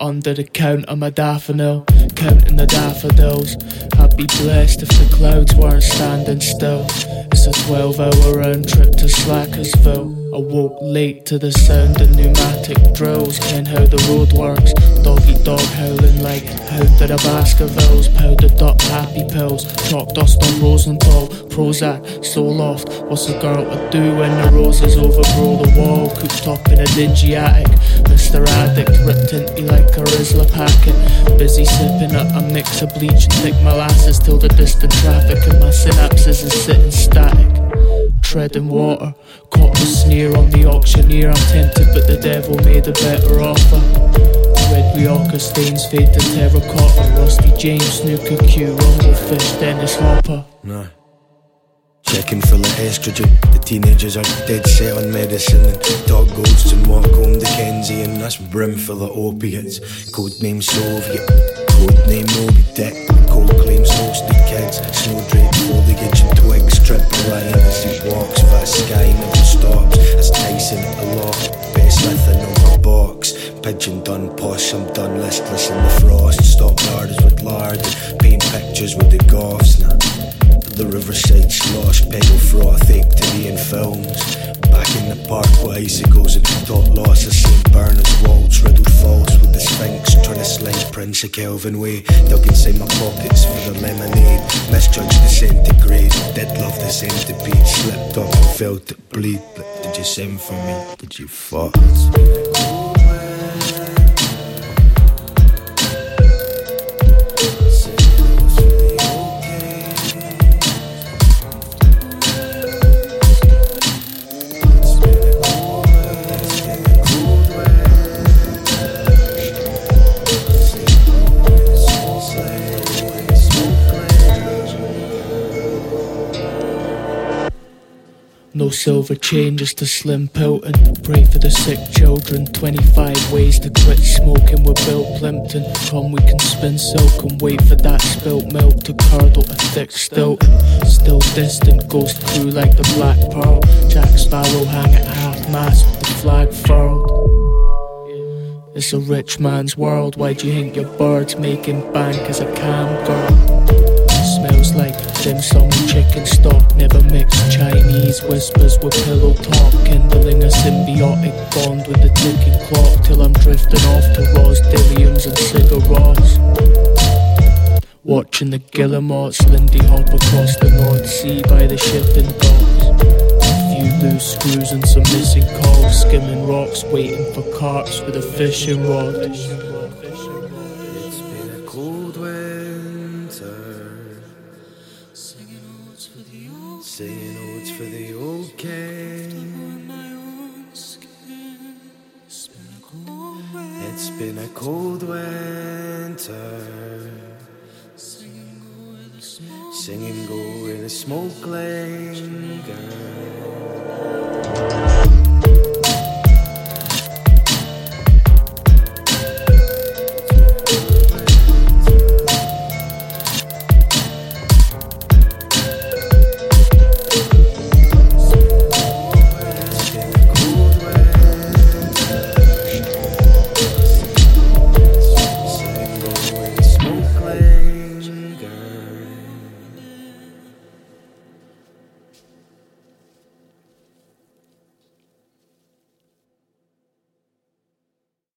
under the count of my daffodil, counting the daffodils. I'd be blessed if the clouds weren't standing still. It's a 12 hour round trip to Slackersville. I woke late to the sound of pneumatic drills. Ken how the road works. Doggy dog howling like hound of Baskervilles. Powdered up happy pills. Chalk dust on Rosenthal. Prozac, so loft. What's a girl to do when the roses overgrow the wall? Cooped up in a dingy attic. Mr. Addict ripped into like a Rizla packet. Busy sipping up a mix of bleach and thick molasses till the distant traffic and my synapses is sitting static treading water. Caught the sneer on the auctioneer. I'm tempted, but the devil made a better offer. Red Rioja stains fade to terracotta. Rusty James, snooker Q, Rumblefish, Dennis Hopper. No. Checking full of estrogen. The teenagers are dead set on medicine and dog home to Kenzie and that's brim full of opiates. Codename Soviet, codename Moby Dick. Cold claims hosted kids, snow draped foliage and twigs strip away as he walks. Vast sky never stops. As Tyson at the loft, best nothing my box. Pigeon done, possum done, listless in the frost. Stop larders with lard, paint pictures with the goths. Nah. The riverside slosh, pedal froth, be in films. Back in the park with icicles and thought lost of St. Bernard's waltz, riddled false with the Sphinx, trying to sling Prince of Kelvin way. Dug inside my pockets for the lemonade, misjudged the centigrade. Did love the centipede, slipped up and felt it bleed. But did you send for me? Did you fuck? No silver chain, just a slim Pilton. Pray for the sick children. 25 ways to quit smoking with Bill Plympton. Come, we can spin silk and wait for that spilt milk to curdle a thick Stilton. Still distant, ghost crew like the Black Pearl. Jack Sparrow hang at half mast with the flag furled. It's a rich man's world. Why do you think your bird's making bank as a cam girl? Smells like sum chicken stock. Never mix Chinese whispers with pillow talk. Kindling a symbiotic bond with the ticking clock. Till I'm drifting off to Ross Dilliams and cigarettes. Watching the Guillemots, Lindy hop across the North Sea by the shipping docks. A few loose screws and some missing cogs. Skimming rocks, waiting for carts with a fishing rod. Odes for the old king. It's been a cold winter. Singing go where the smoke linger.